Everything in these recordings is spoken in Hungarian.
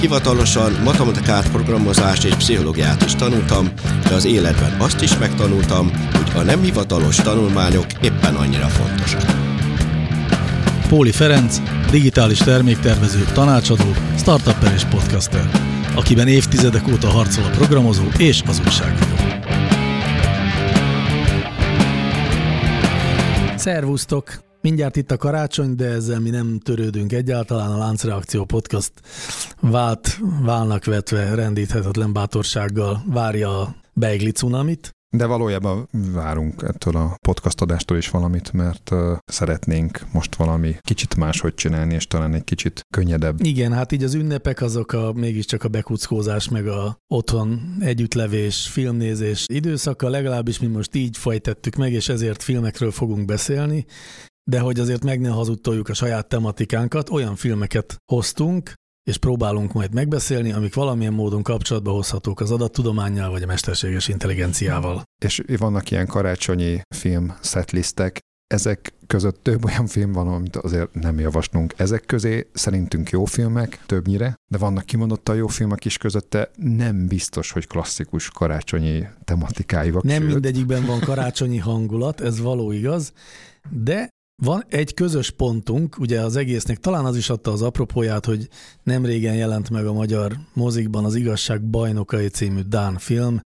hivatalosan matematikát, programozást és pszichológiát is tanultam, de az életben azt is megtanultam, hogy a nem hivatalos tanulmányok éppen annyira fontosak. Póli Ferenc, digitális terméktervező, tanácsadó, startupper és podcaster, akiben évtizedek óta harcol a programozó és az újságíró. Szervusztok! Mindjárt itt a karácsony, de ezzel mi nem törődünk egyáltalán. A Láncreakció podcast vált, válnak vetve rendíthetetlen bátorsággal várja a beigli cunamit. De valójában várunk ettől a podcast adástól is valamit, mert uh, szeretnénk most valami kicsit máshogy csinálni, és talán egy kicsit könnyedebb. Igen, hát így az ünnepek azok a mégiscsak a bekuckózás, meg a otthon együttlevés, filmnézés időszaka, legalábbis mi most így folytettük meg, és ezért filmekről fogunk beszélni, de hogy azért meg ne hazudtoljuk a saját tematikánkat, olyan filmeket hoztunk, és próbálunk majd megbeszélni, amik valamilyen módon kapcsolatba hozhatók az adattudományjal vagy a mesterséges intelligenciával. És vannak ilyen karácsonyi film setlistek, ezek között több olyan film van, amit azért nem javaslunk. Ezek közé szerintünk jó filmek, többnyire, de vannak kimondottan jó filmek is közötte, nem biztos, hogy klasszikus karácsonyi tematikáival. Nem sőt. mindegyikben van karácsonyi hangulat, ez való igaz, de van egy közös pontunk, ugye az egésznek talán az is adta az apropóját, hogy nem régen jelent meg a magyar mozikban az Igazság bajnokai című Dán film,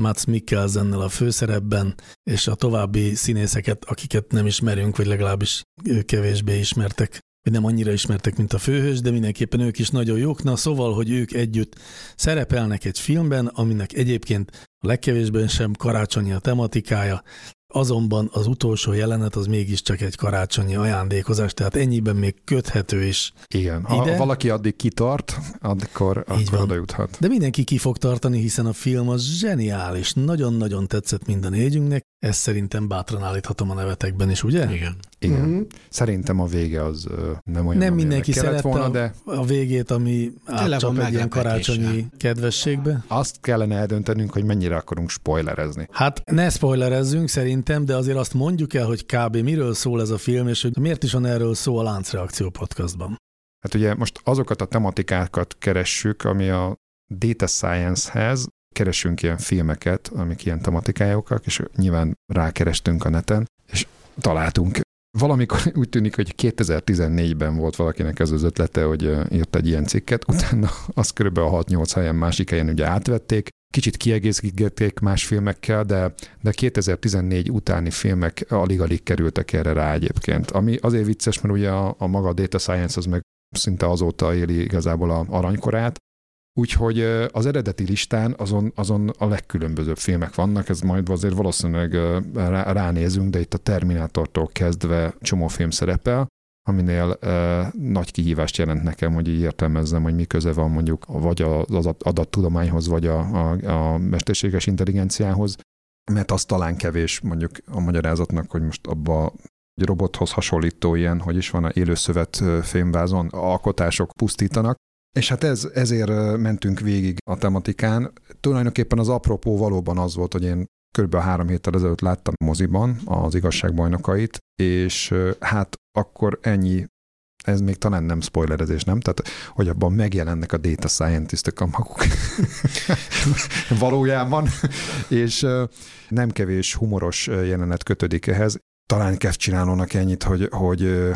Mats Mikkelsennel a főszerepben, és a további színészeket, akiket nem ismerünk, vagy legalábbis kevésbé ismertek, vagy nem annyira ismertek, mint a főhős, de mindenképpen ők is nagyon jók. Na szóval, hogy ők együtt szerepelnek egy filmben, aminek egyébként a legkevésbé sem karácsonyi a tematikája, Azonban az utolsó jelenet az mégiscsak egy karácsonyi ajándékozás, tehát ennyiben még köthető is. Igen, ha ide. valaki addig kitart, akkor, akkor oda juthat. De mindenki ki fog tartani, hiszen a film az zseniális, nagyon-nagyon tetszett mind a négyünknek, ezt szerintem bátran állíthatom a nevetekben is, ugye? Igen. Igen. Mm-hmm. Szerintem a vége az nem olyan, Nem mindenki szerette volna, de... a végét, ami átcsap egy ilyen karácsonyi kedvességbe. Azt kellene eldöntenünk, hogy mennyire akarunk spoilerezni. Hát ne spoilerezzünk szerintem, de azért azt mondjuk el, hogy kb. miről szól ez a film, és hogy miért is van erről szó a Láncreakció podcastban. Hát ugye most azokat a tematikákat keressük, ami a data science-hez keresünk ilyen filmeket, amik ilyen tematikájókak, és nyilván rákerestünk a neten, és találtunk. Valamikor úgy tűnik, hogy 2014-ben volt valakinek ez az ötlete, hogy írt egy ilyen cikket, utána az körülbelül a 6-8 helyen másik helyen ugye átvették, kicsit kiegészítették más filmekkel, de, de 2014 utáni filmek alig-alig kerültek erre rá egyébként. Ami azért vicces, mert ugye a, a maga data science az meg szinte azóta éli igazából a aranykorát, Úgyhogy az eredeti listán azon, azon a legkülönbözőbb filmek vannak, ez majd azért valószínűleg ránézünk, de itt a Terminátortól kezdve csomó film szerepel, aminél nagy kihívást jelent nekem, hogy így értelmezzem, hogy mi köze van mondjuk vagy az adattudományhoz, vagy a, a, a mesterséges intelligenciához, mert az talán kevés mondjuk a magyarázatnak, hogy most abba egy robothoz hasonlító ilyen, hogy is van, a élőszövet fémvázon alkotások pusztítanak, és hát ez, ezért mentünk végig a tematikán. Tulajdonképpen az apropó valóban az volt, hogy én kb. három héttel ezelőtt láttam moziban az igazságbajnokait, és hát akkor ennyi ez még talán nem spoilerezés, nem? Tehát, hogy abban megjelennek a data scientistok a maguk valójában, és nem kevés humoros jelenet kötődik ehhez. Talán kezd csinálónak ennyit, hogy, hogy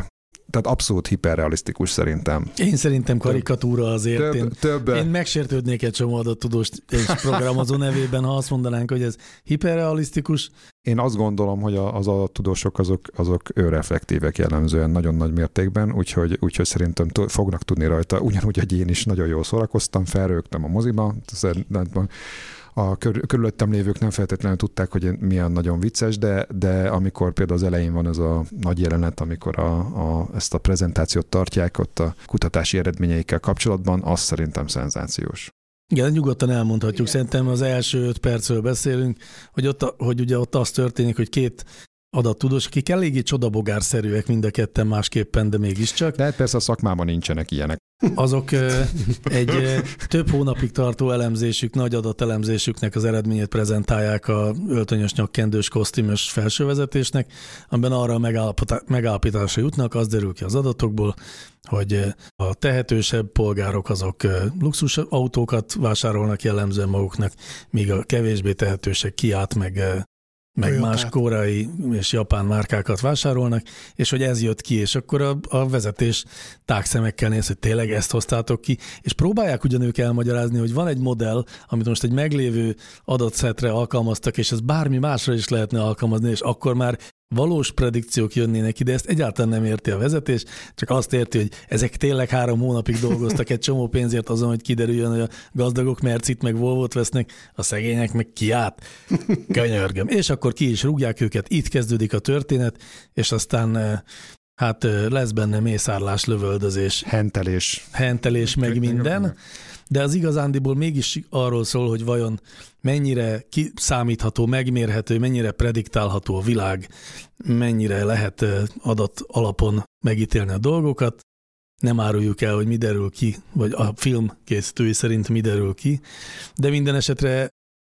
tehát abszolút hiperrealisztikus szerintem. Én szerintem karikatúra azért. Több, én, több, én megsértődnék egy csomó adattudós és programozó nevében, ha azt mondanánk, hogy ez hiperrealisztikus. Én azt gondolom, hogy az adattudósok azok, azok önreflektívek jellemzően nagyon nagy mértékben, úgyhogy, úgyhogy szerintem fognak tudni rajta. Ugyanúgy, hogy én is nagyon jól szórakoztam, felrögtem a moziba, a kör, körülöttem lévők nem feltétlenül tudták, hogy milyen nagyon vicces, de, de amikor például az elején van ez a nagy jelenet, amikor a, a, ezt a prezentációt tartják ott a kutatási eredményeikkel kapcsolatban, az szerintem szenzációs. Igen, nyugodtan elmondhatjuk. Igen. Szerintem az első öt percről beszélünk, hogy, ott, hogy ugye ott az történik, hogy két adattudós, akik eléggé csodabogárszerűek mind a ketten másképpen, de mégiscsak. De hát persze a szakmában nincsenek ilyenek. Azok egy több hónapig tartó elemzésük, nagy adatelemzésüknek az eredményét prezentálják a öltönyös nyakkendős kosztümös felsővezetésnek, amiben arra a megállapításra jutnak, az derül ki az adatokból, hogy a tehetősebb polgárok azok luxus autókat vásárolnak jellemzően maguknak, míg a kevésbé tehetősek kiát meg meg Toyotát. más korai és japán márkákat vásárolnak, és hogy ez jött ki, és akkor a, a vezetés tágszemekkel néz, hogy tényleg ezt hoztátok ki, és próbálják ugyan ők elmagyarázni, hogy van egy modell, amit most egy meglévő adatszetre alkalmaztak, és ez bármi másra is lehetne alkalmazni, és akkor már valós predikciók jönnének ide, ezt egyáltalán nem érti a vezetés, csak azt érti, hogy ezek tényleg három hónapig dolgoztak egy csomó pénzért azon, hogy kiderüljön, hogy a gazdagok Mercit meg Volvot vesznek, a szegények meg kiát. Könyörgöm. És akkor ki is rúgják őket, itt kezdődik a történet, és aztán eh, hát eh, lesz benne mészárlás, lövöldözés. Hentelés. Hentelés, meg minden de az igazándiból mégis arról szól, hogy vajon mennyire számítható, megmérhető, mennyire prediktálható a világ, mennyire lehet adat alapon megítélni a dolgokat. Nem áruljuk el, hogy mi derül ki, vagy a film készítői szerint mi derül ki, de minden esetre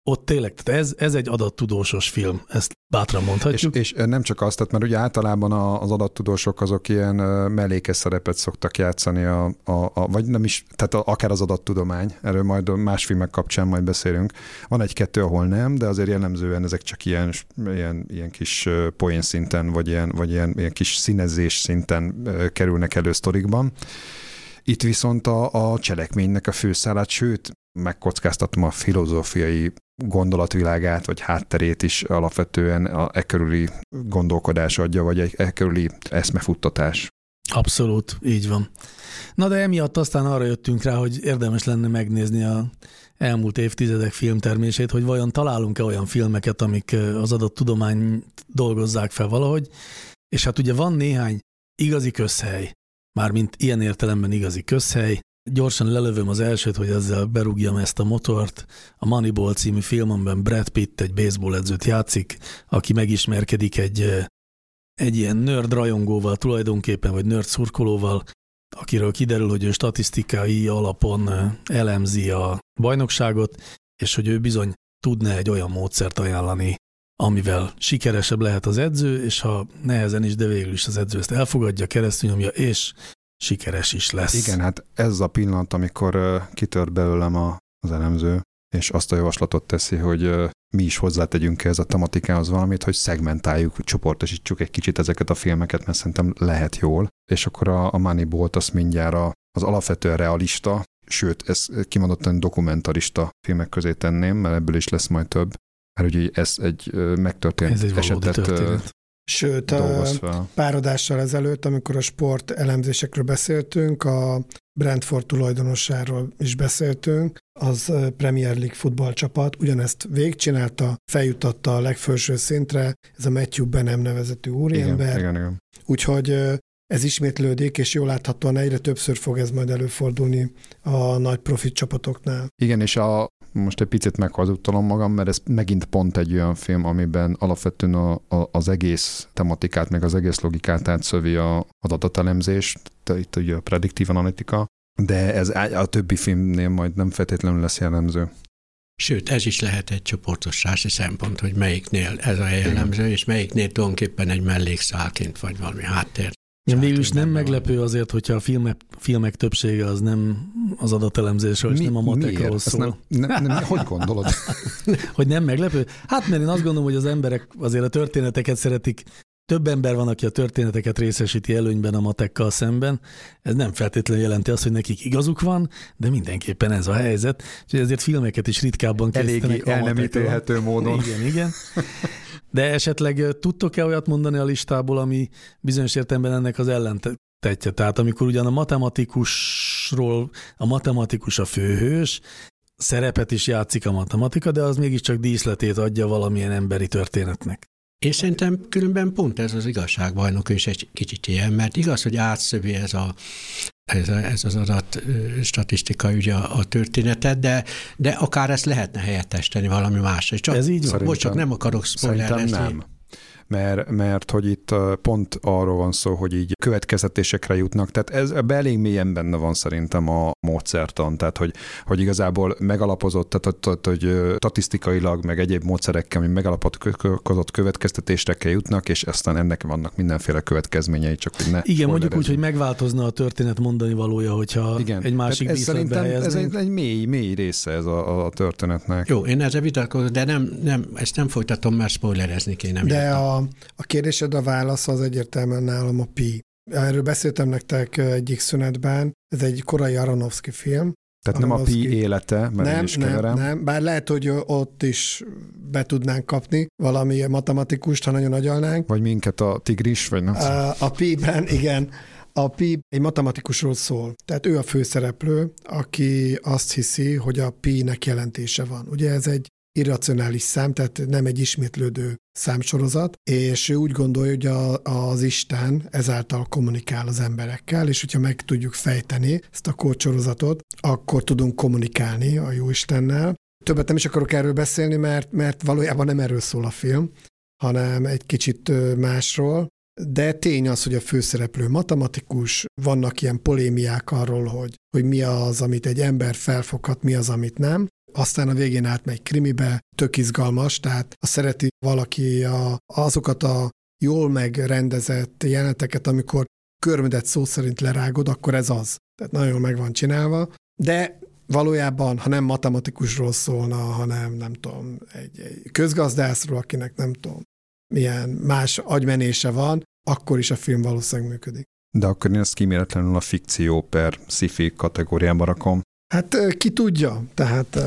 ott tényleg, tehát ez, ez egy adattudósos film, ezt bátran mondhatjuk. És, és nem csak azt, tehát mert ugye általában az adattudósok azok ilyen mellékes szerepet szoktak játszani, a, a, a, vagy nem is, tehát a, akár az adattudomány, erről majd más filmek kapcsán majd beszélünk. Van egy-kettő, ahol nem, de azért jellemzően ezek csak ilyen, ilyen, ilyen kis poén szinten, vagy ilyen, vagy ilyen, ilyen kis színezés szinten kerülnek elő sztorikban. Itt viszont a, a cselekménynek a főszálát, sőt, megkockáztatom a filozófiai gondolatvilágát, vagy hátterét is alapvetően a e körüli gondolkodás adja, vagy e, e körüli eszmefuttatás. Abszolút, így van. Na de emiatt aztán arra jöttünk rá, hogy érdemes lenne megnézni a elmúlt évtizedek filmtermését, hogy vajon találunk-e olyan filmeket, amik az adott tudomány dolgozzák fel valahogy, és hát ugye van néhány igazi közhely, mármint ilyen értelemben igazi közhely, Gyorsan lelövöm az elsőt, hogy ezzel berúgjam ezt a motort. A Moneyball című film, amiben Brad Pitt egy baseball edzőt játszik, aki megismerkedik egy, egy ilyen nerd rajongóval tulajdonképpen, vagy nerd szurkolóval, akiről kiderül, hogy ő statisztikai alapon elemzi a bajnokságot, és hogy ő bizony tudna egy olyan módszert ajánlani, amivel sikeresebb lehet az edző, és ha nehezen is, de végül is az edző ezt elfogadja, keresztül nyomja, és sikeres is lesz. Igen, hát ez a pillanat, amikor kitört belőlem a, az elemző, és azt a javaslatot teszi, hogy mi is hozzátegyünk ez a tematikához valamit, hogy szegmentáljuk, csoportosítsuk egy kicsit ezeket a filmeket, mert szerintem lehet jól. És akkor a, a Moneyball-t azt mindjárt az alapvetően realista, sőt, ez kimondottan dokumentarista filmek közé tenném, mert ebből is lesz majd több. Mert ugye ez egy megtörtént ez egy esetet történet. Sőt, pár adással ezelőtt, amikor a sport elemzésekről beszéltünk, a Brentford tulajdonosáról is beszéltünk, az Premier League futballcsapat ugyanezt végigcsinálta, feljutatta a legfelső szintre, ez a Matthew Benem nevezetű úriember. Igen, igen, igen. Úgyhogy ez ismétlődik, és jól láthatóan egyre többször fog ez majd előfordulni a nagy profit csapatoknál. Igen, és a, most egy picit meghazudtalom magam, mert ez megint pont egy olyan film, amiben alapvetően a, a, az egész tematikát, meg az egész logikát átszövi a, adatelemzés, itt ugye a prediktív analitika, de ez a többi filmnél majd nem feltétlenül lesz jellemző. Sőt, ez is lehet egy csoportosítási szempont, hogy melyiknél ez a jellemző, és melyiknél tulajdonképpen egy mellékszálként, vagy valami háttér igen, végül is nem meglepő azért, hogyha a filmek, filmek többsége az nem az adatelemzésről, és nem a matekról szól. Nem, nem, nem, hogy gondolod? hogy nem meglepő? Hát mert én azt gondolom, hogy az emberek azért a történeteket szeretik több ember van, aki a történeteket részesíti előnyben a matekkal szemben. Ez nem feltétlenül jelenti azt, hogy nekik igazuk van, de mindenképpen ez a helyzet. Úgyhogy ezért filmeket is ritkábban készítenek Eléggé el nem ítélhető módon. Igen, igen. De esetleg tudtok-e olyat mondani a listából, ami bizonyos értelemben ennek az ellentetje? Tehát amikor ugyan a matematikusról, a matematikus a főhős, szerepet is játszik a matematika, de az mégiscsak díszletét adja valamilyen emberi történetnek. És szerintem különben pont ez az igazságbajnok is egy kicsit ilyen, mert igaz, hogy átszövi ez a ez, ez az adat statisztika ugye a, a történetet, de, de akár ezt lehetne helyettesíteni valami másra. Csak, ez így van. Most csak nem akarok spoilerezni. nem mert, mert hogy itt pont arról van szó, hogy így következetésekre jutnak, tehát ez ebbe elég mélyen benne van szerintem a módszertan, tehát hogy, hogy igazából megalapozott, tehát hogy statisztikailag, meg egyéb módszerekkel, ami megalapozott következtetésekre jutnak, és aztán ennek vannak mindenféle következményei, csak hogy ne Igen, mondjuk úgy, hogy megváltozna a történet mondani valója, hogyha Igen. egy másik ez szerintem ez egy, egy mély, mély része ez a, a történetnek. Jó, én ezzel vitatkozom, de nem, nem, ezt nem folytatom, mert spoilerezni kéne. De a a, kérdésed a válasz az egyértelműen nálam a Pi. Erről beszéltem nektek egyik szünetben, ez egy korai Aronofsky film, tehát nem a Pi élete, mert nem, is nem, nem, bár lehet, hogy ott is be tudnánk kapni valami matematikust, ha nagyon agyalnánk. Vagy minket a tigris, vagy nem? A, a Pi-ben, igen. A Pi egy matematikusról szól. Tehát ő a főszereplő, aki azt hiszi, hogy a Pi-nek jelentése van. Ugye ez egy irracionális szám, tehát nem egy ismétlődő számsorozat, és ő úgy gondolja, hogy a, az Isten ezáltal kommunikál az emberekkel, és hogyha meg tudjuk fejteni ezt a kódsorozatot, akkor tudunk kommunikálni a jó Istennel. Többet nem is akarok erről beszélni, mert, mert valójában nem erről szól a film, hanem egy kicsit másról. De tény az, hogy a főszereplő matematikus, vannak ilyen polémiák arról, hogy, hogy mi az, amit egy ember felfoghat, mi az, amit nem aztán a végén átmegy krimibe, tök izgalmas, tehát ha szereti valaki a, azokat a jól megrendezett jeleneteket, amikor körmödet szó szerint lerágod, akkor ez az. Tehát nagyon meg van csinálva, de valójában, ha nem matematikusról szólna, hanem nem tudom, egy, egy közgazdászról, akinek nem tudom, milyen más agymenése van, akkor is a film valószínűleg működik. De akkor én ezt kíméletlenül a fikció per sci kategóriába rakom. Hát ki tudja, tehát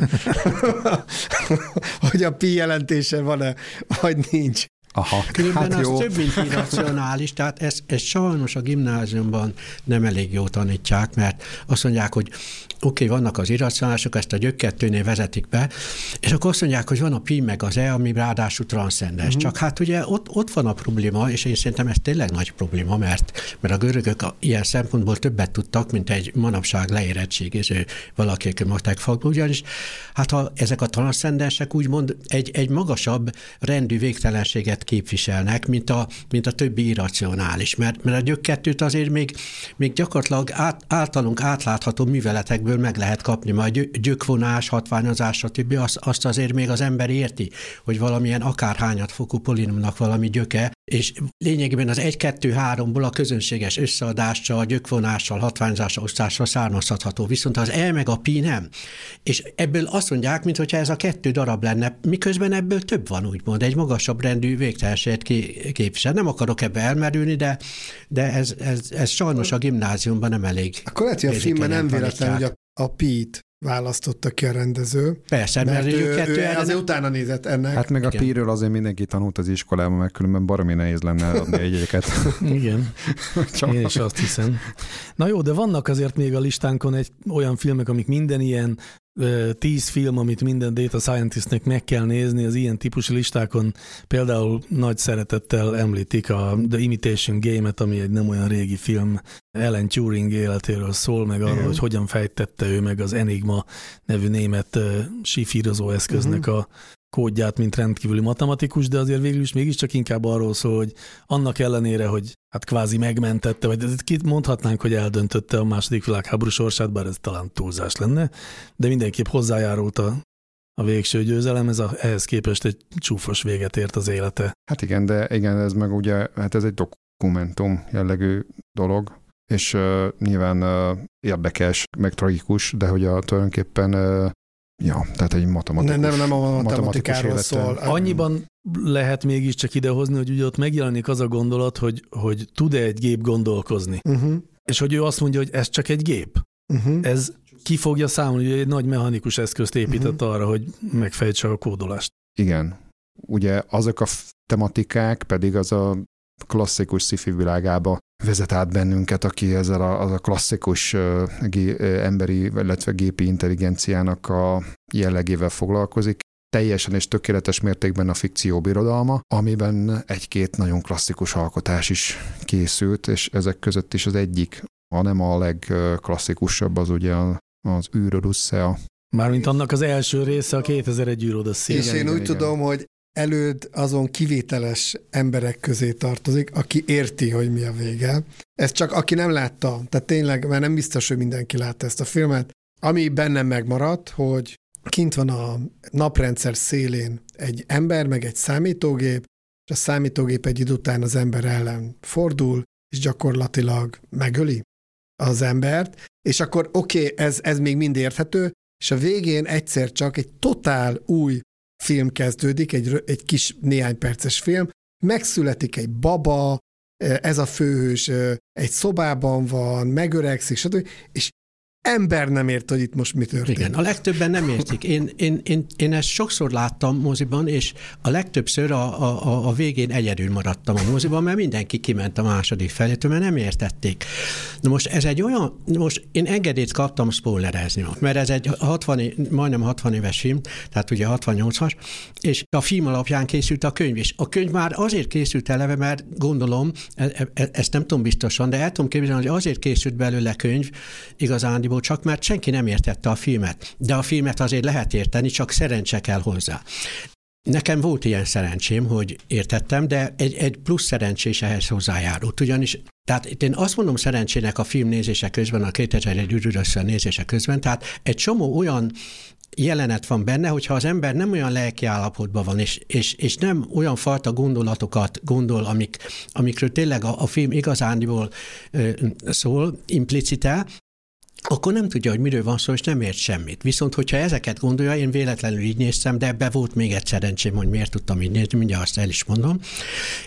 hogy a pi jelentése van-e, vagy nincs. Aha, Különben hát az jó. több, mint irracionális, tehát ez, ez sajnos a gimnáziumban nem elég jó tanítják, mert azt mondják, hogy oké, okay, vannak az irracionálisok, ezt a gyökkettőnél vezetik be, és akkor azt mondják, hogy van a pi meg az e, ami ráadásul transzcendens. Uh-huh. Csak hát ugye ott, ott van a probléma, és én szerintem ez tényleg nagy probléma, mert, mert a görögök ilyen szempontból többet tudtak, mint egy manapság leérettségiző valaki, aki matekfakban, ugyanis hát ha ezek a transzcendensek úgymond egy, egy magasabb rendű végtelenséget képviselnek, mint a, mint a többi irracionális, mert, mert a gyökkettőt azért még, még gyakorlatilag át, általunk átlátható műveletekből ebből meg lehet kapni, majd gyökvonás, hatványozás, stb. Azt, azt azért még az ember érti, hogy valamilyen akárhányat fokú polinumnak valami gyöke, és lényegében az 1-2-3-ból a közönséges összeadással, gyökvonással, hatványzással, osztással származható, viszont az E meg a pi nem. És ebből azt mondják, mintha ez a kettő darab lenne, miközben ebből több van, úgymond, egy magasabb rendű végtelenséget képvisel. Nem akarok ebbe elmerülni, de, de ez, ez, ez sajnos a gimnáziumban nem elég. Akkor lehet, hogy a filmben nem véletlen, hogy a, a Pete választotta ki a rendező. Persze, mert, mert ő, ő, ő azért utána nézett ennek. Hát meg a píről azért mindenki tanult az iskolában, mert különben baromi nehéz lenne adni egyeket. Igen, Csak én is azt hiszem. Na jó, de vannak azért még a listánkon egy olyan filmek, amik minden ilyen tíz film, amit minden data scientistnek meg kell nézni, az ilyen típusú listákon például nagy szeretettel említik a The Imitation Game-et, ami egy nem olyan régi film, Ellen Turing életéről szól, meg arról, hogy hogyan fejtette ő meg az Enigma nevű német sífírozó eszköznek uh-huh. a kódját, mint rendkívüli matematikus, de azért végül is mégiscsak inkább arról szól, hogy annak ellenére, hogy hát kvázi megmentette, vagy kit mondhatnánk, hogy eldöntötte a második világháború sorsát, bár ez talán túlzás lenne, de mindenképp hozzájárult a, a végső győzelem, ez a, ehhez képest egy csúfos véget ért az élete. Hát igen, de igen, ez meg ugye, hát ez egy dokumentum jellegű dolog, és uh, nyilván uh, érdekes, meg tragikus, de hogy a tulajdonképpen uh, Ja, tehát egy matematikus. Nem, nem, nem a matematikáról szól. Annyiban lehet mégiscsak idehozni, hogy ugye ott megjelenik az a gondolat, hogy, hogy tud-e egy gép gondolkozni. Uh-huh. És hogy ő azt mondja, hogy ez csak egy gép. Uh-huh. Ez ki fogja számolni, hogy egy nagy mechanikus eszközt épített uh-huh. arra, hogy megfejtse a kódolást. Igen. Ugye azok a tematikák pedig az a klasszikus sci világába vezet át bennünket, aki ezzel a, az a klasszikus uh, gé, emberi, illetve gépi intelligenciának a jellegével foglalkozik, teljesen és tökéletes mértékben a fikció birodalma, amiben egy-két nagyon klasszikus alkotás is készült, és ezek között is az egyik hanem a legklasszikusabb az ugye az űr Odüsszea. Mármint annak az első része a 2001 űr És én úgy igen. tudom, hogy előd azon kivételes emberek közé tartozik, aki érti, hogy mi a vége. Ez csak aki nem látta, tehát tényleg, mert nem biztos, hogy mindenki látta ezt a filmet. Ami bennem megmaradt, hogy kint van a naprendszer szélén egy ember, meg egy számítógép, és a számítógép egy idő után az ember ellen fordul, és gyakorlatilag megöli az embert, és akkor oké, okay, ez, ez még mind érthető, és a végén egyszer csak egy totál új film kezdődik, egy, egy kis néhány perces film, megszületik egy baba, ez a főhős egy szobában van, megöregszik, stb. És ember nem ért, hogy itt most mi történik. Igen, a legtöbben nem értik. Én, én, én, én ezt sokszor láttam moziban, és a legtöbbször a, a, a végén egyedül maradtam a moziban, mert mindenki kiment a második felétől, mert nem értették. Na most ez egy olyan, most én engedélyt kaptam spoilerezni, mert ez egy 60, majdnem 60 éves film, tehát ugye 68-as, és a film alapján készült a könyv, és a könyv már azért készült eleve, mert gondolom, e, e, ezt nem tudom biztosan, de el tudom képzelni, hogy azért készült belőle könyv igazán igazából csak mert senki nem értette a filmet. De a filmet azért lehet érteni, csak szerencse kell hozzá. Nekem volt ilyen szerencsém, hogy értettem, de egy, egy plusz szerencsés ehhez hozzájárult. Ugyanis, tehát én azt mondom szerencsének a film nézése közben, a 2001 űrűrösszel nézése közben, tehát egy csomó olyan jelenet van benne, hogyha az ember nem olyan lelki állapotban van, és, és, és nem olyan fajta gondolatokat gondol, amik, amikről tényleg a, a film igazándiból ö, szól, implicite, akkor nem tudja, hogy miről van szó, és nem ért semmit. Viszont, hogyha ezeket gondolja, én véletlenül így néztem, de ebbe volt még egy szerencsém, hogy miért tudtam így nézni, mindjárt azt el is mondom.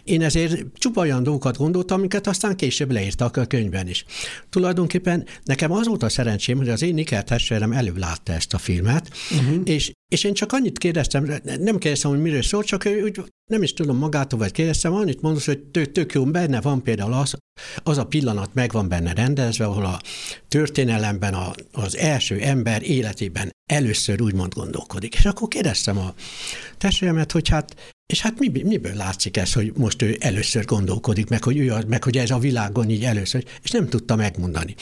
Én ezért csupa olyan dolgokat gondoltam, amiket aztán később leírtak a könyvben is. Tulajdonképpen nekem az volt a szerencsém, hogy az én Niker testvérem előbb látta ezt a filmet, uh-huh. és és én csak annyit kérdeztem, nem kérdeztem, hogy miről szól, csak úgy nem is tudom magától, vagy kérdeztem, annyit mondott, hogy tök, tök jó, benne van például az, az a pillanat meg van benne rendezve, ahol a történelemben a, az első ember életében először úgymond gondolkodik. És akkor kérdeztem a testvéremet, hogy hát és hát mi, miből látszik ez, hogy most ő először gondolkodik, meg hogy, ő meg hogy ez a világon így először, és nem tudta megmondani.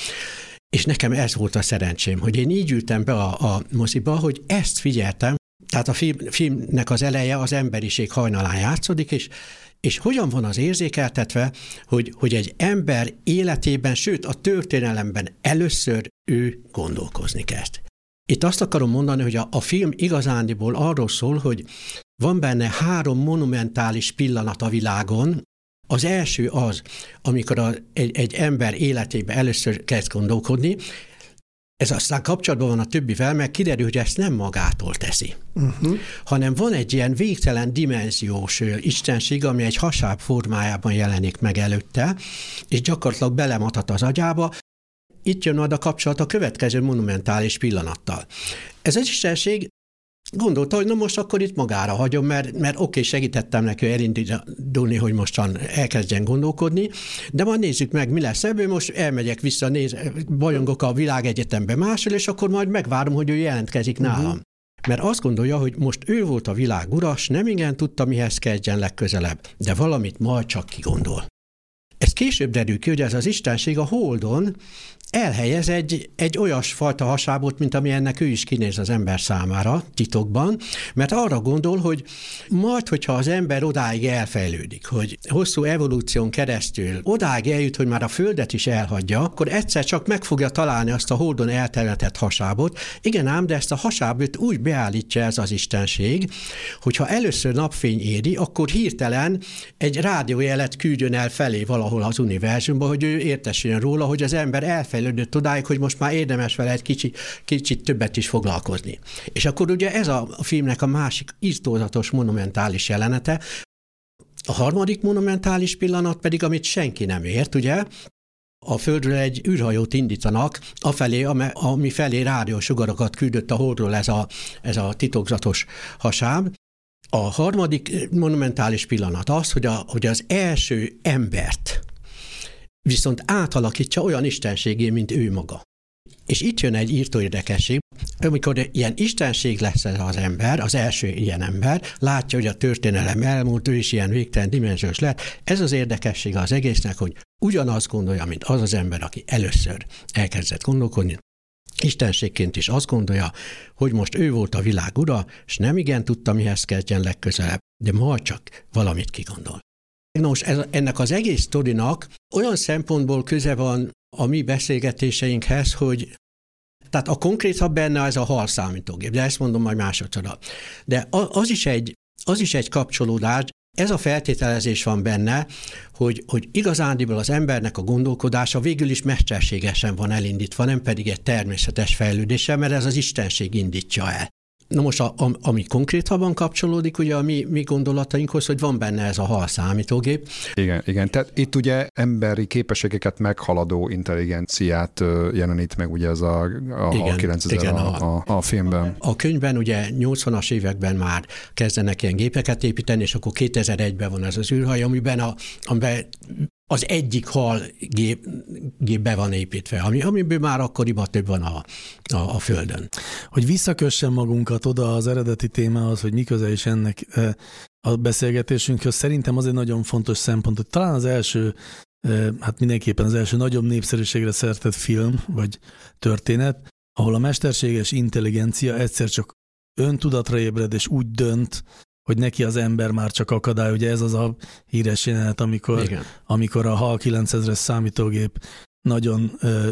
És nekem ez volt a szerencsém, hogy én így ültem be a, a moziba, hogy ezt figyeltem, tehát a film, filmnek az eleje az emberiség hajnalán játszódik, és, és hogyan van az érzékeltetve, hogy, hogy egy ember életében, sőt a történelemben először ő gondolkozni kezd. Itt azt akarom mondani, hogy a, a film igazándiból arról szól, hogy van benne három monumentális pillanat a világon, az első az, amikor a, egy, egy ember életében először kezd gondolkodni, ez aztán kapcsolatban van a többivel, mert kiderül, hogy ezt nem magától teszi, uh-huh. hanem van egy ilyen végtelen dimenziós istenség, ami egy hasáb formájában jelenik meg előtte, és gyakorlatilag belematat az agyába, itt jön majd a kapcsolat a következő monumentális pillanattal. Ez az istenség Gondolta, hogy na most akkor itt magára hagyom, mert, mert oké, okay, segítettem neki elindulni, hogy mostan elkezdjen gondolkodni, de majd nézzük meg, mi lesz ebből, most elmegyek vissza, néz, bajongok a világegyetembe máshol, és akkor majd megvárom, hogy ő jelentkezik uh-huh. nálam. Mert azt gondolja, hogy most ő volt a világ uras, nem igen tudta, mihez kezdjen legközelebb, de valamit majd csak kigondol. Ez később derül ki, hogy ez az istenség a Holdon elhelyez egy, egy olyas fajta hasábot, mint ami ennek ő is kinéz az ember számára titokban, mert arra gondol, hogy majd, hogyha az ember odáig elfejlődik, hogy hosszú evolúción keresztül odáig eljut, hogy már a Földet is elhagyja, akkor egyszer csak meg fogja találni azt a holdon eltermetett hasábot. Igen ám, de ezt a hasábot úgy beállítja ez az istenség, hogyha először napfény éri, akkor hirtelen egy rádiójelet küldjön el felé valahol az univerzumba, hogy ő értesüljön róla, hogy az ember elfejlődött fejlődött odáig, hogy most már érdemes vele egy kicsi, kicsit többet is foglalkozni. És akkor ugye ez a filmnek a másik iztózatos, monumentális jelenete, a harmadik monumentális pillanat pedig, amit senki nem ért, ugye, a Földről egy űrhajót indítanak, afelé, ami felé rádiósugarakat küldött a Holdról ez a, ez a titokzatos hasáb. A harmadik monumentális pillanat az, hogy, a, hogy az első embert viszont átalakítsa olyan istenségé, mint ő maga. És itt jön egy írtó érdekesség, amikor ilyen istenség lesz ez az ember, az első ilyen ember, látja, hogy a történelem elmúlt, ő is ilyen végtelen dimenziós lett. Ez az érdekessége az egésznek, hogy ugyanazt gondolja, mint az az ember, aki először elkezdett gondolkodni, Istenségként is azt gondolja, hogy most ő volt a világ ura, és nem igen tudta, mihez kezdjen legközelebb, de ma csak valamit kigondol. Nos, ez, ennek az egész sztorinak olyan szempontból köze van a mi beszélgetéseinkhez, hogy tehát a konkrétabb benne ez a hal számítógép, de ezt mondom majd másodszor. De az is egy, az is egy kapcsolódás, ez a feltételezés van benne, hogy, hogy igazándiból az embernek a gondolkodása végül is mesterségesen van elindítva, nem pedig egy természetes fejlődéssel, mert ez az istenség indítja el. Na most, a, a, ami konkrétabban kapcsolódik ugye a mi, mi gondolatainkhoz, hogy van benne ez a hal számítógép. Igen, igen. Tehát itt ugye emberi képességeket meghaladó intelligenciát jelenít meg ugye ez a, a igen, 9000 igen, a, a, a filmben. A könyvben ugye 80-as években már kezdenek ilyen gépeket építeni, és akkor 2001-ben van ez az űrhaj, amiben, a, amiben az egyik hal gép, gép be van építve, ami, amiből már akkoriban több van a, a, a Földön. Hogy visszakössen magunkat oda az eredeti témához, hogy miköze is ennek e, a beszélgetésünkhöz, szerintem az egy nagyon fontos szempont, hogy talán az első, e, hát mindenképpen az első nagyobb népszerűségre szertett film, vagy történet, ahol a mesterséges intelligencia egyszer csak öntudatra ébred, és úgy dönt, hogy neki az ember már csak akadály. Ugye ez az a híres jelenet, amikor, Igen. amikor a HAL 9000-es számítógép nagyon uh,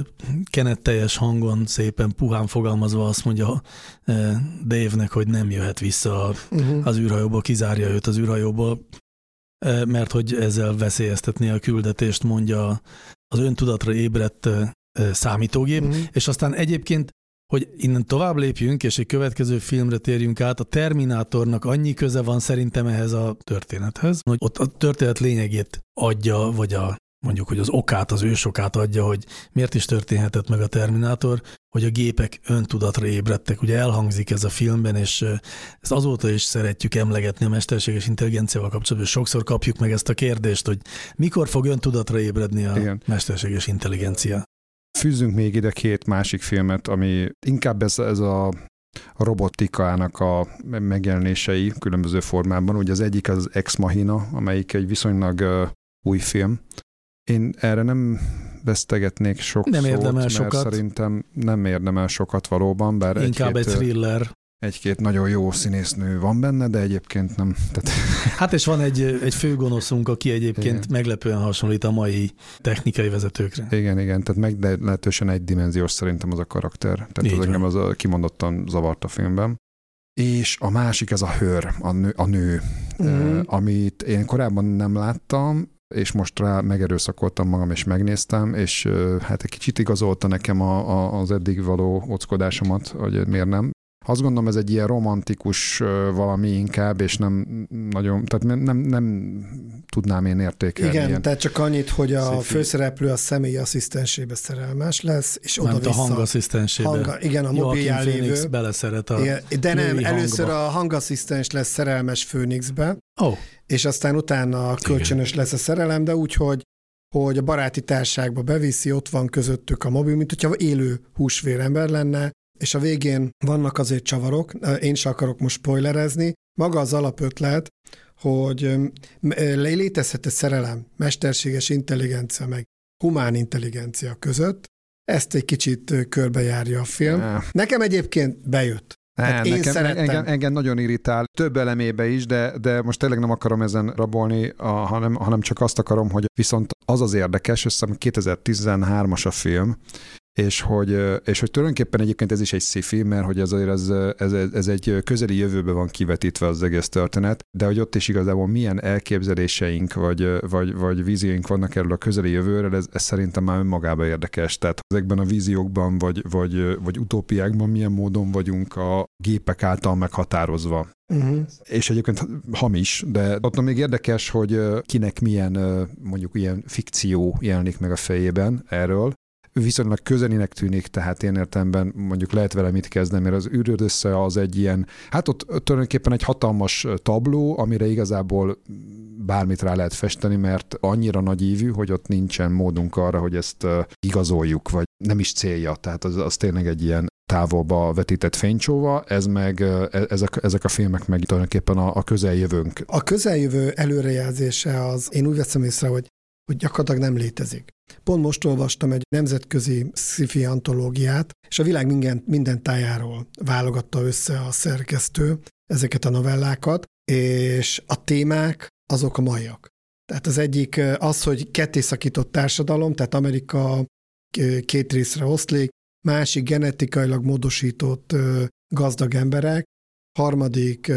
kenetteljes hangon, szépen puhán fogalmazva azt mondja uh, Dave-nek, hogy nem jöhet vissza uh-huh. az űrhajóból, kizárja őt az űrhajóból, uh, mert hogy ezzel veszélyeztetni a küldetést, mondja az öntudatra ébredt uh, számítógép, uh-huh. és aztán egyébként hogy innen tovább lépjünk, és egy következő filmre térjünk át, a Terminátornak annyi köze van szerintem ehhez a történethez, hogy ott a történet lényegét adja, vagy a mondjuk, hogy az okát, az ősokát adja, hogy miért is történhetett meg a Terminátor, hogy a gépek öntudatra ébredtek. Ugye elhangzik ez a filmben, és ezt azóta is szeretjük emlegetni a mesterséges intelligenciával kapcsolatban, sokszor kapjuk meg ezt a kérdést, hogy mikor fog öntudatra ébredni a Igen. mesterséges intelligencia. Fűzünk még ide két másik filmet, ami inkább ez, ez a robotikának a megjelenései különböző formában. Ugye az egyik az Ex Machina, amelyik egy viszonylag uh, új film. Én erre nem vesztegetnék sok nem szót, érdemel mert sokat. szerintem nem érdemel sokat valóban, bár Inkább egy, egy thriller egy-két nagyon jó színésznő van benne, de egyébként nem. Tehát... Hát és van egy, egy főgonoszunk, aki egyébként igen. meglepően hasonlít a mai technikai vezetőkre. Igen, igen, tehát meglehetősen egydimenziós szerintem az a karakter. Tehát Így az engem az a, kimondottan zavart a filmben. És a másik ez a hőr, a nő, a nő mm. amit én korábban nem láttam, és most rá megerőszakoltam magam, és megnéztem, és hát egy kicsit igazolta nekem a, a, az eddig való ockodásomat, hogy miért nem. Azt gondolom, ez egy ilyen romantikus valami inkább, és nem nagyon, tehát nem, nem tudnám én értékelni. Igen, ilyen tehát csak annyit, hogy a szifi. főszereplő a személyi asszisztensébe szerelmes lesz, és oda vissza. a hangasszisztensébe. Hanga, igen, a mobilján lévő. beleszeret a igen, De nem, hangba. először a hangasszisztens lesz szerelmes Főnixbe, oh. és aztán utána kölcsönös igen. lesz a szerelem, de úgy, hogy hogy a baráti társágba beviszi, ott van közöttük a mobil, mint hogyha élő húsvérember lenne, és a végén vannak azért csavarok, én sem akarok most spoilerezni, maga az alapötlet, hogy létezhet egy szerelem, mesterséges intelligencia, meg humán intelligencia között, ezt egy kicsit körbejárja a film. Ne. Nekem egyébként bejött. Hát én nekem, szerettem. Engem, engem nagyon irritál, több elemébe is, de, de most tényleg nem akarom ezen rabolni, a, hanem, hanem csak azt akarom, hogy viszont az az érdekes, azt hiszem 2013-as a film, és hogy, és hogy tulajdonképpen egyébként ez is egy sci mert hogy ez, ez, ez, ez egy közeli jövőbe van kivetítve az egész történet, de hogy ott is igazából milyen elképzeléseink vagy, vagy, vagy vízióink vannak erről a közeli jövőről, ez, ez szerintem már önmagában érdekes. Tehát ezekben a víziókban vagy, vagy, vagy utópiákban milyen módon vagyunk a gépek által meghatározva. Uh-huh. És egyébként hamis, de ott még érdekes, hogy kinek milyen mondjuk ilyen fikció jelenik meg a fejében erről, viszonylag közelinek tűnik, tehát én értemben mondjuk lehet vele mit kezdeni, mert az űrödössze az egy ilyen, hát ott tulajdonképpen egy hatalmas tabló, amire igazából bármit rá lehet festeni, mert annyira nagy ívű, hogy ott nincsen módunk arra, hogy ezt igazoljuk, vagy nem is célja. Tehát az, az tényleg egy ilyen távolba vetített fénycsóva, ez meg, e, ezek, ezek a filmek meg tulajdonképpen a, a közeljövőnk. A közeljövő előrejelzése az, én úgy veszem észre, hogy hogy gyakorlatilag nem létezik. Pont most olvastam egy nemzetközi sci antológiát, és a világ minden, minden tájáról válogatta össze a szerkesztő ezeket a novellákat, és a témák azok a maiak. Tehát az egyik az, hogy kettészakított társadalom, tehát Amerika két részre oszlik, másik genetikailag módosított gazdag emberek, harmadik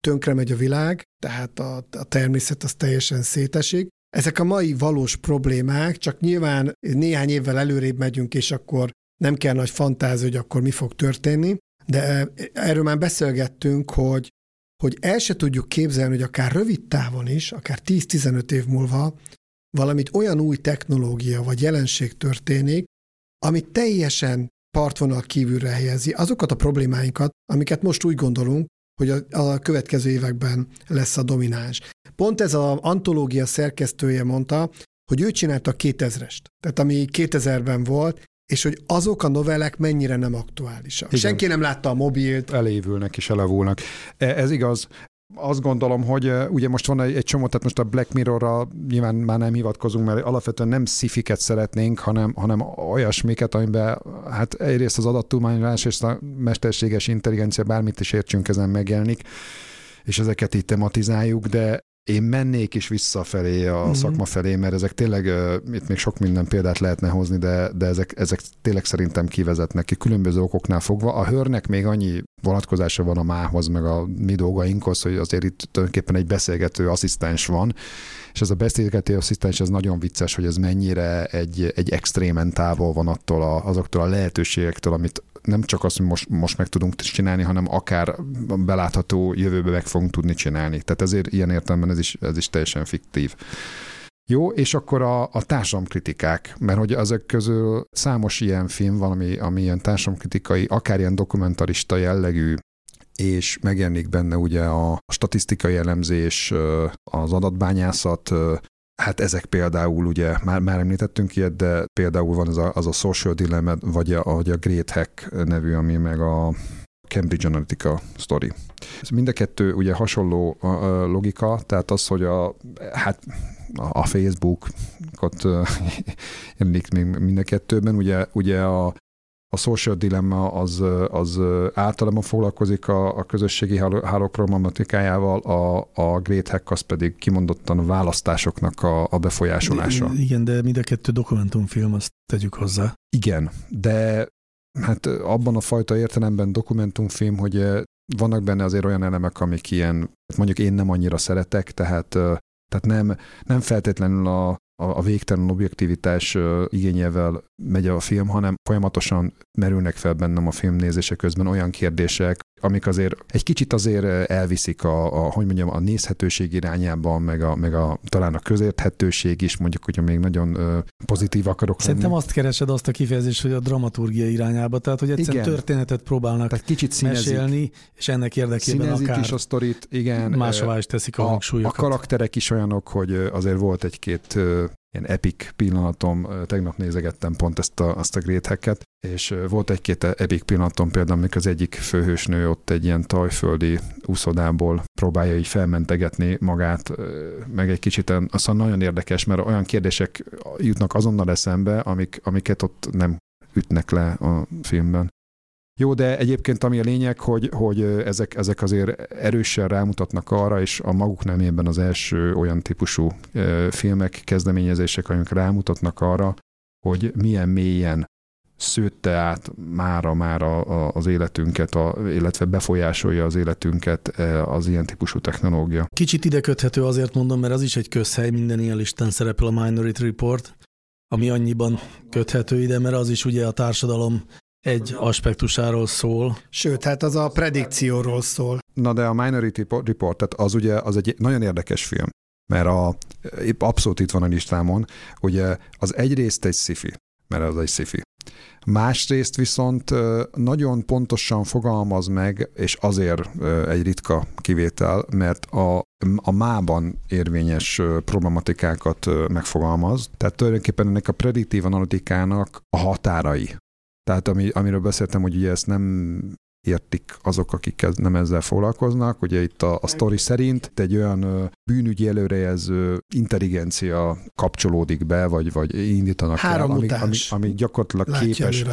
tönkre megy a világ, tehát a, a természet az teljesen szétesik. Ezek a mai valós problémák, csak nyilván néhány évvel előrébb megyünk, és akkor nem kell nagy fantázia, hogy akkor mi fog történni, de erről már beszélgettünk, hogy, hogy el se tudjuk képzelni, hogy akár rövid távon is, akár 10-15 év múlva valamit olyan új technológia vagy jelenség történik, ami teljesen partvonal kívülre helyezi azokat a problémáinkat, amiket most úgy gondolunk, hogy a, a következő években lesz a domináns. Pont ez az antológia szerkesztője mondta, hogy ő csinálta a 2000-est, tehát ami 2000-ben volt, és hogy azok a novellek mennyire nem aktuálisak. Igen. Senki nem látta a mobilt. Elévülnek és elavulnak. E, ez igaz, azt gondolom, hogy ugye most van egy, csomó, tehát most a Black Mirrorra nyilván már nem hivatkozunk, mert alapvetően nem szifiket szeretnénk, hanem, hanem olyasmiket, amiben hát egyrészt az adattudományolás és a mesterséges intelligencia, bármit is értsünk, ezen megjelenik, és ezeket itt tematizáljuk, de én mennék is visszafelé a mm-hmm. szakma felé, mert ezek tényleg, itt még sok minden példát lehetne hozni, de, de ezek, ezek tényleg szerintem kivezetnek ki különböző okoknál fogva. A hörnek még annyi vonatkozása van a mához, meg a mi dolgainkhoz, hogy azért itt tulajdonképpen egy beszélgető asszisztens van, és ez a beszélgető asszisztens, ez nagyon vicces, hogy ez mennyire egy, egy extrémen távol van attól a, azoktól a lehetőségektől, amit nem csak azt, hogy most, most meg tudunk csinálni, hanem akár belátható jövőbe meg fogunk tudni csinálni. Tehát ezért ilyen értelemben ez is, ez is teljesen fiktív. Jó, és akkor a, a társadalomkritikák, mert hogy ezek közül számos ilyen film van, ami, ami ilyen társadalomkritikai, akár ilyen dokumentarista jellegű, és megjelenik benne ugye a statisztikai elemzés, az adatbányászat, Hát ezek például ugye, már, már említettünk ilyet, de például van az a, az a Social Dilemma, vagy a, vagy a Great Hack nevű, ami meg a Cambridge Analytica story. Ez mind a kettő ugye hasonló logika, tehát az, hogy a, hát a Facebook-ot jelenik még mind a kettőben, ugye, ugye a, a social dilemma az, az általában foglalkozik a, a közösségi hálók problematikájával, a, a Great Hack az pedig kimondottan a választásoknak a, a befolyásolása. De, igen, de mind a kettő dokumentumfilm, azt tegyük hozzá. Igen, de hát abban a fajta értelemben dokumentumfilm, hogy vannak benne azért olyan elemek, amik ilyen, mondjuk én nem annyira szeretek, tehát, tehát nem, nem feltétlenül a, a, végtelen objektivitás igényével megy a film, hanem folyamatosan merülnek fel bennem a film nézése közben olyan kérdések, amik azért egy kicsit azért elviszik a, a hogy mondjam, a nézhetőség irányába, meg, a, meg a, talán a közérthetőség is, mondjuk, hogyha még nagyon pozitív akarok Szerintem lenni. azt keresed azt a kifejezést, hogy a dramaturgia irányába, tehát hogy egyszerűen igen. történetet próbálnak tehát kicsit színezik. mesélni, és ennek érdekében színezik akár is a sztorit, igen. Máshová is teszik a, a hangsúlyokat. A karakterek is olyanok, hogy azért volt egy-két ilyen epic pillanatom, tegnap nézegettem pont ezt a, azt a Great Hack-et, és volt egy-két epic pillanatom például, amikor az egyik főhősnő ott egy ilyen tajföldi úszodából próbálja így felmentegetni magát, meg egy kicsit, aztán nagyon érdekes, mert olyan kérdések jutnak azonnal eszembe, amik, amiket ott nem ütnek le a filmben. Jó, de egyébként ami a lényeg, hogy, hogy ezek, ezek azért erősen rámutatnak arra, és a maguk nemében az első olyan típusú filmek, kezdeményezések, amik rámutatnak arra, hogy milyen mélyen szőtte át mára már a, a, az életünket, a, illetve befolyásolja az életünket az ilyen típusú technológia. Kicsit ide köthető azért mondom, mert az is egy közhely, minden ilyen listán szerepel a Minority Report, ami annyiban köthető ide, mert az is ugye a társadalom egy aspektusáról szól. Sőt, hát az a predikcióról szól. Na de a Minority Report, tehát az ugye az egy nagyon érdekes film, mert a, épp abszolút itt van a listámon, ugye az egyrészt egy sci mert az egy sci Másrészt viszont nagyon pontosan fogalmaz meg, és azért egy ritka kivétel, mert a, a mában érvényes problematikákat megfogalmaz. Tehát tulajdonképpen ennek a prediktív analitikának a határai tehát ami, amiről beszéltem, hogy ugye ezt nem értik azok, akik nem ezzel foglalkoznak. Ugye itt a, a sztori szerint egy olyan bűnügyi előrejelző intelligencia kapcsolódik be, vagy, vagy indítanak Három el, ami, ami, ami gyakorlatilag Látja képes.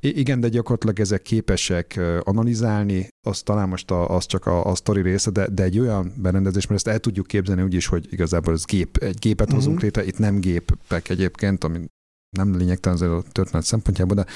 Igen, de gyakorlatilag ezek képesek analizálni, az talán most a, az csak a, a sztori része, de, de egy olyan berendezés, mert ezt el tudjuk képzelni úgy is, hogy igazából ez gép, egy gépet uh-huh. hozunk létre, itt nem gépek egyébként, ami nem lényegtelen az a történet szempontjából, de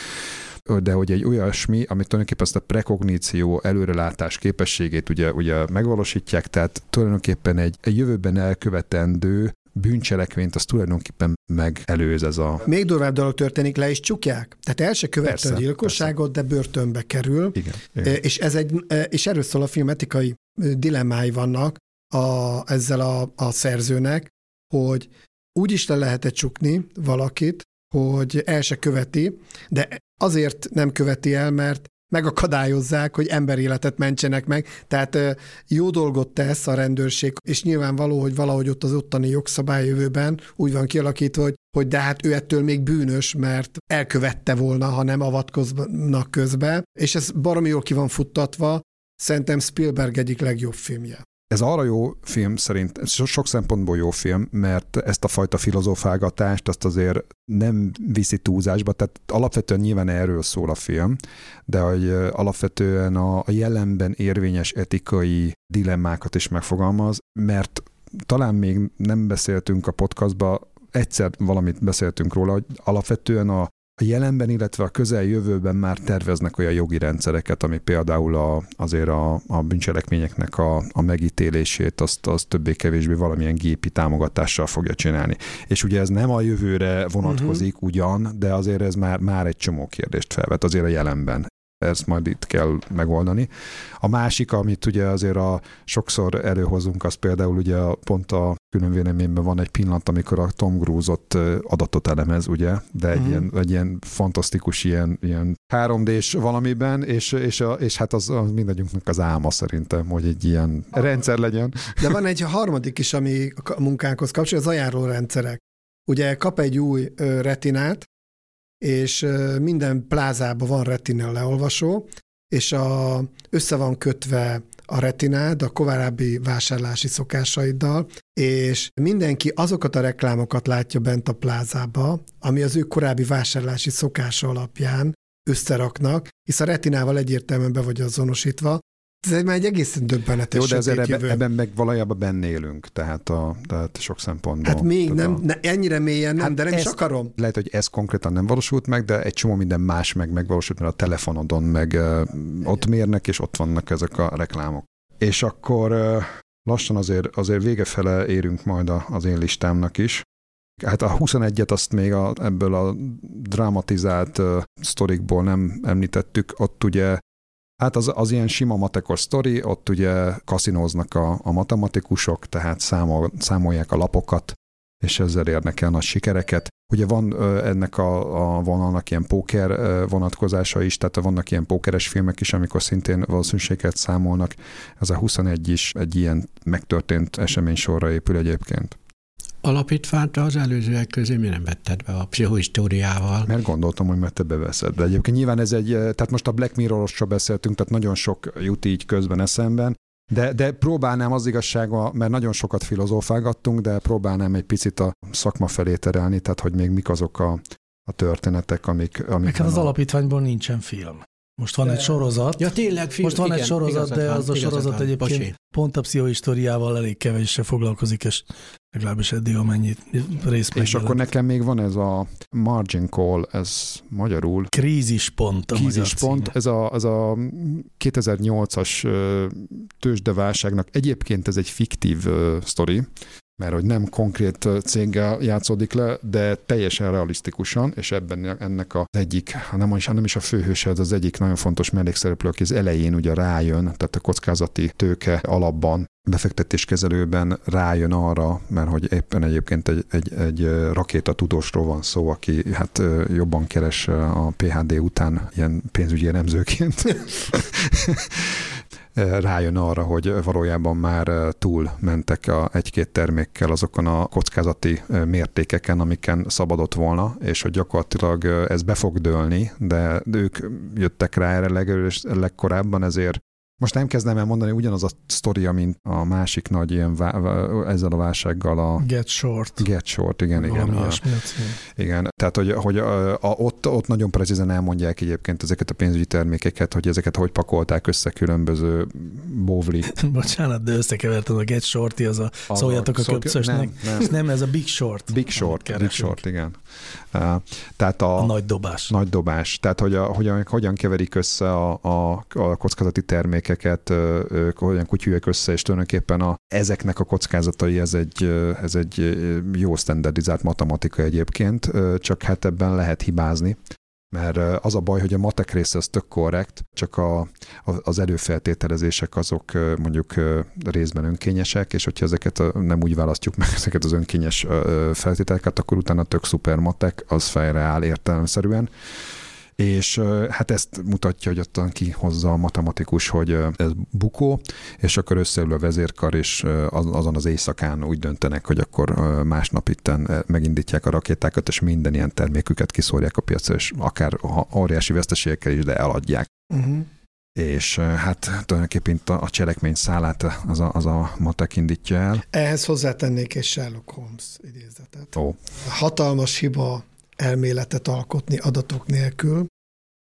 de hogy egy olyasmi, amit tulajdonképpen ezt a prekogníció, előrelátás képességét ugye, ugye megvalósítják, tehát tulajdonképpen egy, egy jövőben elkövetendő bűncselekményt az tulajdonképpen megelőz ez a... Még durvább dolog történik, le is csukják. Tehát el se követte a gyilkosságot, persze. de börtönbe kerül. Igen, igen. És, ez egy, és erről szól a film etikai dilemmái vannak a, ezzel a, a szerzőnek, hogy úgy is le lehetett csukni valakit, hogy el se követi, de azért nem követi el, mert megakadályozzák, hogy emberéletet mentsenek meg. Tehát jó dolgot tesz a rendőrség, és nyilvánvaló, hogy valahogy ott az ottani jogszabály jövőben úgy van kialakítva, hogy, hogy de hát ő ettől még bűnös, mert elkövette volna, ha nem avatkoznak közbe, és ez baromi jól ki van futtatva, szerintem Spielberg egyik legjobb filmje. Ez arra jó film szerint, sok szempontból jó film, mert ezt a fajta filozófálgatást azt azért nem viszi túlzásba, tehát alapvetően nyilván erről szól a film, de hogy alapvetően a, jelenben érvényes etikai dilemmákat is megfogalmaz, mert talán még nem beszéltünk a podcastba, egyszer valamit beszéltünk róla, hogy alapvetően a a jelenben, illetve a közeljövőben már terveznek olyan jogi rendszereket, ami például a, azért a, a bűncselekményeknek a, a megítélését, azt, azt többé-kevésbé valamilyen gépi támogatással fogja csinálni. És ugye ez nem a jövőre vonatkozik uh-huh. ugyan, de azért ez már, már egy csomó kérdést felvet azért a jelenben ezt majd itt kell megoldani. A másik, amit ugye azért a sokszor előhozunk, az például ugye pont a külön véleményben van egy pillanat, amikor a Tom Cruise ott adatot elemez, ugye, de egy, mm. ilyen, egy ilyen fantasztikus ilyen, ilyen 3D-s valamiben, és, és, a, és hát az, az mindegyünknek az álma szerintem, hogy egy ilyen rendszer legyen. De van egy harmadik is, ami a munkánkhoz kapcsolódik, az ajánló rendszerek. Ugye kap egy új retinát, és minden plázában van retina leolvasó, és a, össze van kötve a retinád a korábbi vásárlási szokásaiddal, és mindenki azokat a reklámokat látja bent a plázába, ami az ő korábbi vásárlási szokása alapján összeraknak, hisz a retinával egyértelműen be vagy azonosítva, ez már egy egészen döbbenetes Jó, de azért ebben, ebben meg valójában benne élünk, tehát, a, tehát sok szempontból. Hát még nem, a... ne, ennyire mélyen nem, hát de nem ez, is akarom. Lehet, hogy ez konkrétan nem valósult meg, de egy csomó minden más meg megvalósult, mert a telefonodon meg uh, ott mérnek, és ott vannak ezek a reklámok. És akkor uh, lassan azért, azért vége fele érünk majd a, az én listámnak is. Hát a 21-et azt még a, ebből a dramatizált uh, sztorikból nem említettük, ott ugye Hát az, az ilyen sima matekos sztori, ott ugye kaszinóznak a, a matematikusok, tehát számol, számolják a lapokat, és ezzel érnek el nagy sikereket. Ugye van ennek a, a vonalnak ilyen póker vonatkozása is, tehát vannak ilyen pókeres filmek is, amikor szintén valószínűséget számolnak. Ez a 21 is egy ilyen megtörtént esemény sorra épül egyébként alapítványt az előzőek közé mi nem vetted be a pszichohistóriával? Mert gondoltam, hogy mert te beveszed. De egyébként nyilván ez egy, tehát most a Black Mirror-osra beszéltünk, tehát nagyon sok jut így közben eszemben, de, de próbálnám az igazsága, mert nagyon sokat filozófálgattunk, de próbálnám egy picit a szakma felé terelni, tehát hogy még mik azok a, a történetek, amik... amik Nekem az a... alapítványból nincsen film. Most van de... egy sorozat. Ja, tényleg, film, Most van igen, egy sorozat, de az a sorozat van, egyébként Bocsi. pont a pszichohistoriával elég kevéssel foglalkozik, és legalábbis eddig amennyit részt És akkor nekem még van ez a margin call, ez magyarul. Krízispont. Krízispont, ez a, ez a 2008-as tőzsdeválságnak egyébként ez egy fiktív sztori, mert hogy nem konkrét céggel játszódik le, de teljesen realisztikusan, és ebben ennek az egyik, nem is, nem is a főhőse, ez az egyik nagyon fontos mellékszereplő, aki az elején ugye rájön, tehát a kockázati tőke alapban befektetéskezelőben rájön arra, mert hogy éppen egyébként egy, egy, egy rakéta tudósról van szó, aki hát jobban keres a PHD után ilyen pénzügyi elemzőként. rájön arra, hogy valójában már túl mentek a egy-két termékkel azokon a kockázati mértékeken, amiken szabadott volna, és hogy gyakorlatilag ez be fog dőlni, de ők jöttek rá erre leg, legkorábban, ezért most nem kezdem el mondani ugyanaz a sztoria, mint a másik nagy ilyen vá- ezzel a válsággal a... Get Short. Get Short, igen, igen. A, igen, tehát hogy, hogy a, a, ott, ott nagyon precízen elmondják egyébként ezeket a pénzügyi termékeket, hogy ezeket hogy pakolták össze különböző bóvli. Bocsánat, de összekeverted a Get Shorty, az a, a szóljatok a köpszösnek. Nem, nem. nem, ez a Big Short. Big Short, Big Short, igen. Tehát a, a nagy dobás. Nagy dobás. Tehát hogy a, hogyan, hogyan keverik össze a, a, a kockázati termék termékeket hogyan kutyulják össze, és tulajdonképpen a, ezeknek a kockázatai, ez egy, ez egy jó standardizált matematika egyébként, csak hát ebben lehet hibázni, mert az a baj, hogy a matek része az tök korrekt, csak a, az előfeltételezések azok mondjuk részben önkényesek, és hogyha ezeket nem úgy választjuk meg, ezeket az önkényes feltételeket, akkor utána tök szuper matek, az fejre áll értelemszerűen és hát ezt mutatja, hogy ottan kihozza a matematikus, hogy ez bukó, és akkor összeül a vezérkar, és azon az éjszakán úgy döntenek, hogy akkor másnap itten megindítják a rakétákat, és minden ilyen terméküket kiszórják a piacra, és akár óriási veszteségekkel is, de eladják. Uh-huh és hát tulajdonképpen a cselekmény szálát az a, az a matek indítja el. Ehhez hozzátennék egy Sherlock Holmes idézetet. Ó. Hatalmas hiba elméletet alkotni adatok nélkül,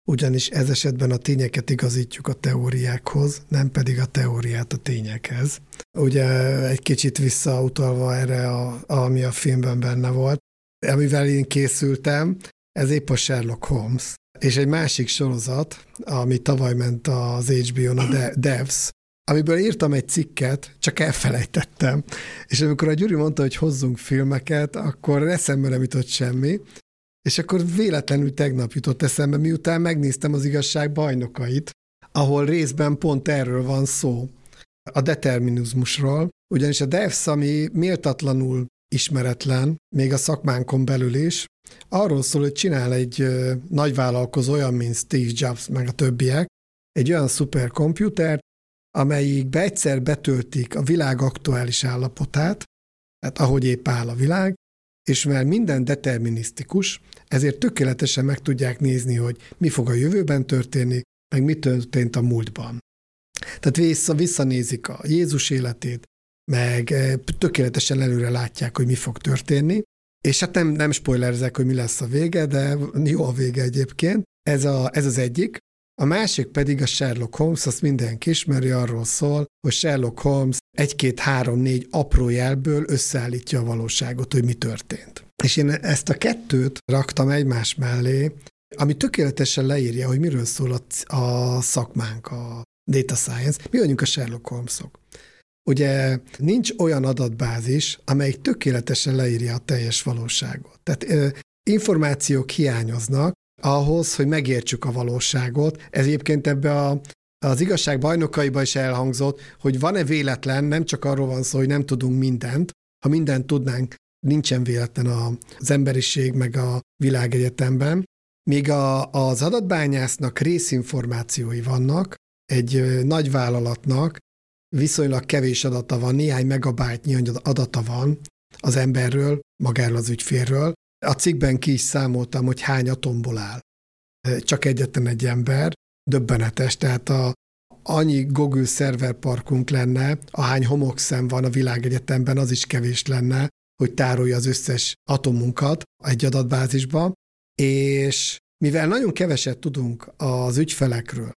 ugyanis ez esetben a tényeket igazítjuk a teóriákhoz, nem pedig a teóriát a tényekhez. Ugye egy kicsit visszautalva erre, a, ami a filmben benne volt, amivel én készültem, ez épp a Sherlock Holmes. És egy másik sorozat, ami tavaly ment az HBO-n, a Devs, amiből írtam egy cikket, csak elfelejtettem. És amikor a Gyuri mondta, hogy hozzunk filmeket, akkor eszembe nem jutott semmi, és akkor véletlenül tegnap jutott eszembe, miután megnéztem az igazság bajnokait, ahol részben pont erről van szó, a determinizmusról, ugyanis a DEFS, ami méltatlanul ismeretlen, még a szakmánkon belül is, arról szól, hogy csinál egy nagyvállalkozó, olyan, mint Steve Jobs, meg a többiek, egy olyan szuperkomputert, amelyikbe egyszer betöltik a világ aktuális állapotát, hát ahogy épp áll a világ, és mert minden determinisztikus, ezért tökéletesen meg tudják nézni, hogy mi fog a jövőben történni, meg mi történt a múltban. Tehát vissza, visszanézik a Jézus életét, meg eh, tökéletesen előre látják, hogy mi fog történni, és hát nem, nem spoilerzek, hogy mi lesz a vége, de jó a vége egyébként. Ez, a, ez az egyik. A másik pedig a Sherlock Holmes, azt mindenki ismeri, arról szól, hogy Sherlock Holmes egy-két-három-négy apró jelből összeállítja a valóságot, hogy mi történt. És én ezt a kettőt raktam egymás mellé, ami tökéletesen leírja, hogy miről szól a, a szakmánk, a data science. Mi vagyunk a Sherlock Holmesok. Ugye nincs olyan adatbázis, amelyik tökéletesen leírja a teljes valóságot. Tehát információk hiányoznak ahhoz, hogy megértsük a valóságot. Ez egyébként ebbe a, az igazság bajnokaiba is elhangzott, hogy van-e véletlen, nem csak arról van szó, hogy nem tudunk mindent, ha mindent tudnánk, nincsen véletlen az emberiség meg a világegyetemben. Míg a, az adatbányásznak részinformációi vannak, egy nagy vállalatnak viszonylag kevés adata van, néhány megabájtnyi adata van az emberről, magáról az ügyférről. A cikkben ki is számoltam, hogy hány atomból áll. Csak egyetlen egy ember, döbbenetes, tehát a, annyi Google szerverparkunk lenne, ahány homokszem van a világegyetemben, az is kevés lenne, hogy tárolja az összes atomunkat egy adatbázisba, és mivel nagyon keveset tudunk az ügyfelekről,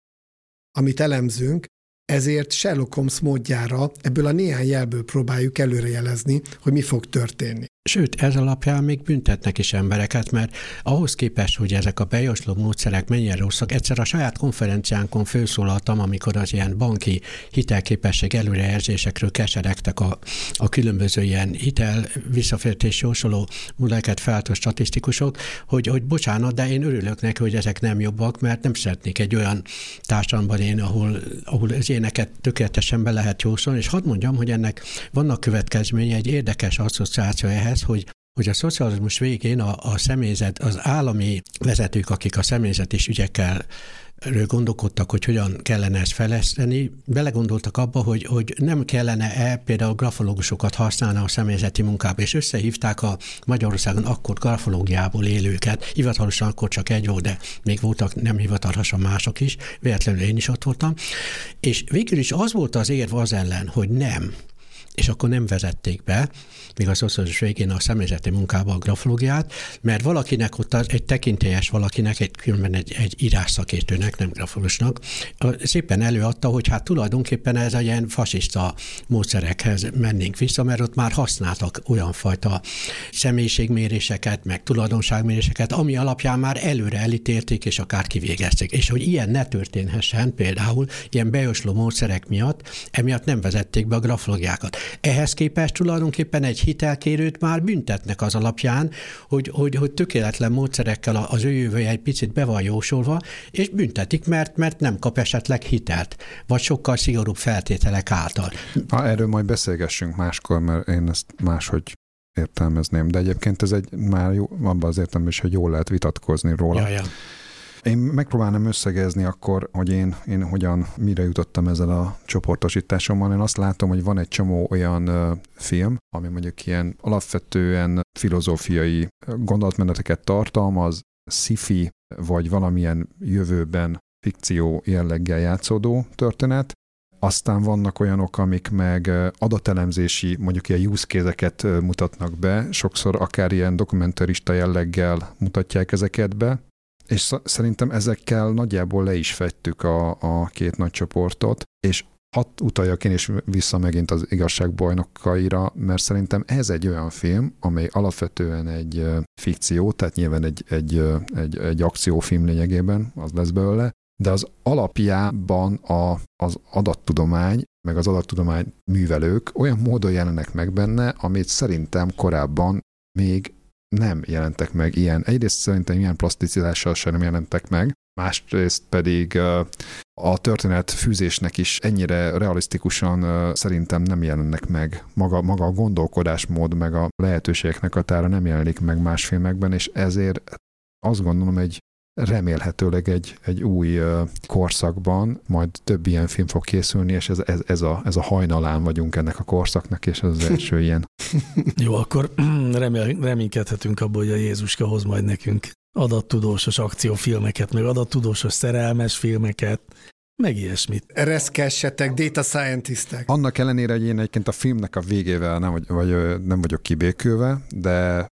amit elemzünk, ezért Sherlock Holmes módjára ebből a néhány jelből próbáljuk előrejelezni, hogy mi fog történni. Sőt, ez alapján még büntetnek is embereket, mert ahhoz képest, hogy ezek a bejosló módszerek mennyire rosszak, egyszer a saját konferenciánkon főszólaltam, amikor az ilyen banki hitelképesség előrejelzésekről keseregtek a, a különböző ilyen hitel visszafértés jósoló modelleket feltő statisztikusok, hogy, hogy bocsánat, de én örülök neki, hogy ezek nem jobbak, mert nem szeretnék egy olyan társadalomban én, ahol, ahol az éneket tökéletesen be lehet jósolni, és hadd mondjam, hogy ennek vannak következménye, egy érdekes asszociáció ehhez, ez, hogy hogy a szocializmus végén a, a személyzet, az állami vezetők, akik a személyzet és ügyekkel gondolkodtak, hogy hogyan kellene ezt fejleszteni, belegondoltak abba, hogy, hogy nem kellene-e például grafológusokat használni a személyzeti munkába, és összehívták a Magyarországon akkor grafológiából élőket, hivatalosan akkor csak egy volt, de még voltak nem hivatalosan mások is, véletlenül én is ott voltam, és végül is az volt az érv az ellen, hogy nem, és akkor nem vezették be, még a szociális végén a személyzeti munkába a grafológiát, mert valakinek ott az, egy tekintélyes valakinek, egy, különben egy, egy írásszakértőnek, nem grafológusnak, szépen előadta, hogy hát tulajdonképpen ez a ilyen fasiszta módszerekhez mennénk vissza, mert ott már használtak olyan fajta személyiségméréseket, meg tulajdonságméréseket, ami alapján már előre elítélték, és akár kivégezték. És hogy ilyen ne történhessen, például ilyen bejosló módszerek miatt, emiatt nem vezették be a grafológiákat. Ehhez képest tulajdonképpen egy hitelkérőt már büntetnek az alapján, hogy, hogy, hogy tökéletlen módszerekkel az ő jövője egy picit be van jósolva, és büntetik, mert, mert nem kap esetleg hitelt, vagy sokkal szigorúbb feltételek által. Ha erről majd beszélgessünk máskor, mert én ezt máshogy értelmezném, de egyébként ez egy már jó, abban az értelemben is, hogy jól lehet vitatkozni róla. Ja, ja. Én megpróbálnám összegezni akkor, hogy én, én hogyan, mire jutottam ezzel a csoportosításommal. Én azt látom, hogy van egy csomó olyan film, ami mondjuk ilyen alapvetően filozófiai gondolatmeneteket tartalmaz, sci-fi, vagy valamilyen jövőben fikció jelleggel játszódó történet, aztán vannak olyanok, amik meg adatelemzési, mondjuk ilyen use mutatnak be, sokszor akár ilyen dokumentarista jelleggel mutatják ezeket be, és szerintem ezekkel nagyjából le is fettük a, a két nagy csoportot, és hadd utaljak én is vissza megint az igazságbajnokkaira, mert szerintem ez egy olyan film, amely alapvetően egy fikció, tehát nyilván egy, egy, egy, egy akciófilm lényegében, az lesz belőle, de az alapjában a, az adattudomány, meg az adattudomány művelők olyan módon jelennek meg benne, amit szerintem korábban még nem jelentek meg ilyen. Egyrészt szerintem ilyen plasticitással sem nem jelentek meg, másrészt pedig a történet fűzésnek is ennyire realisztikusan szerintem nem jelennek meg. Maga, maga a gondolkodásmód, meg a lehetőségeknek a tára nem jelenik meg más filmekben, és ezért azt gondolom egy remélhetőleg egy, egy új korszakban majd több ilyen film fog készülni, és ez, ez, ez, a, ez a hajnalán vagyunk ennek a korszaknak, és ez az első ilyen. Jó, akkor remél, reménykedhetünk abból, hogy a Jézuska hoz majd nekünk adattudósos akciófilmeket, meg adattudósos szerelmes filmeket, meg ilyesmit. Reszkessetek, data scientistek. Annak ellenére, hogy én egyébként a filmnek a végével nem, vagy, vagy nem vagyok kibékülve, de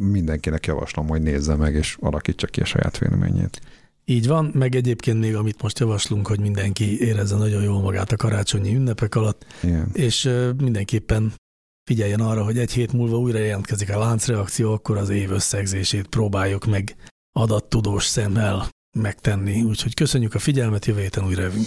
mindenkinek javaslom, hogy nézze meg, és alakítsa ki a saját véleményét. Így van, meg egyébként még amit most javaslunk, hogy mindenki érezze nagyon jól magát a karácsonyi ünnepek alatt, Igen. és mindenképpen figyeljen arra, hogy egy hét múlva újra jelentkezik a láncreakció, akkor az év összegzését próbáljuk meg adattudós szemmel megtenni. Úgyhogy köszönjük a figyelmet, jövő héten újra jövünk.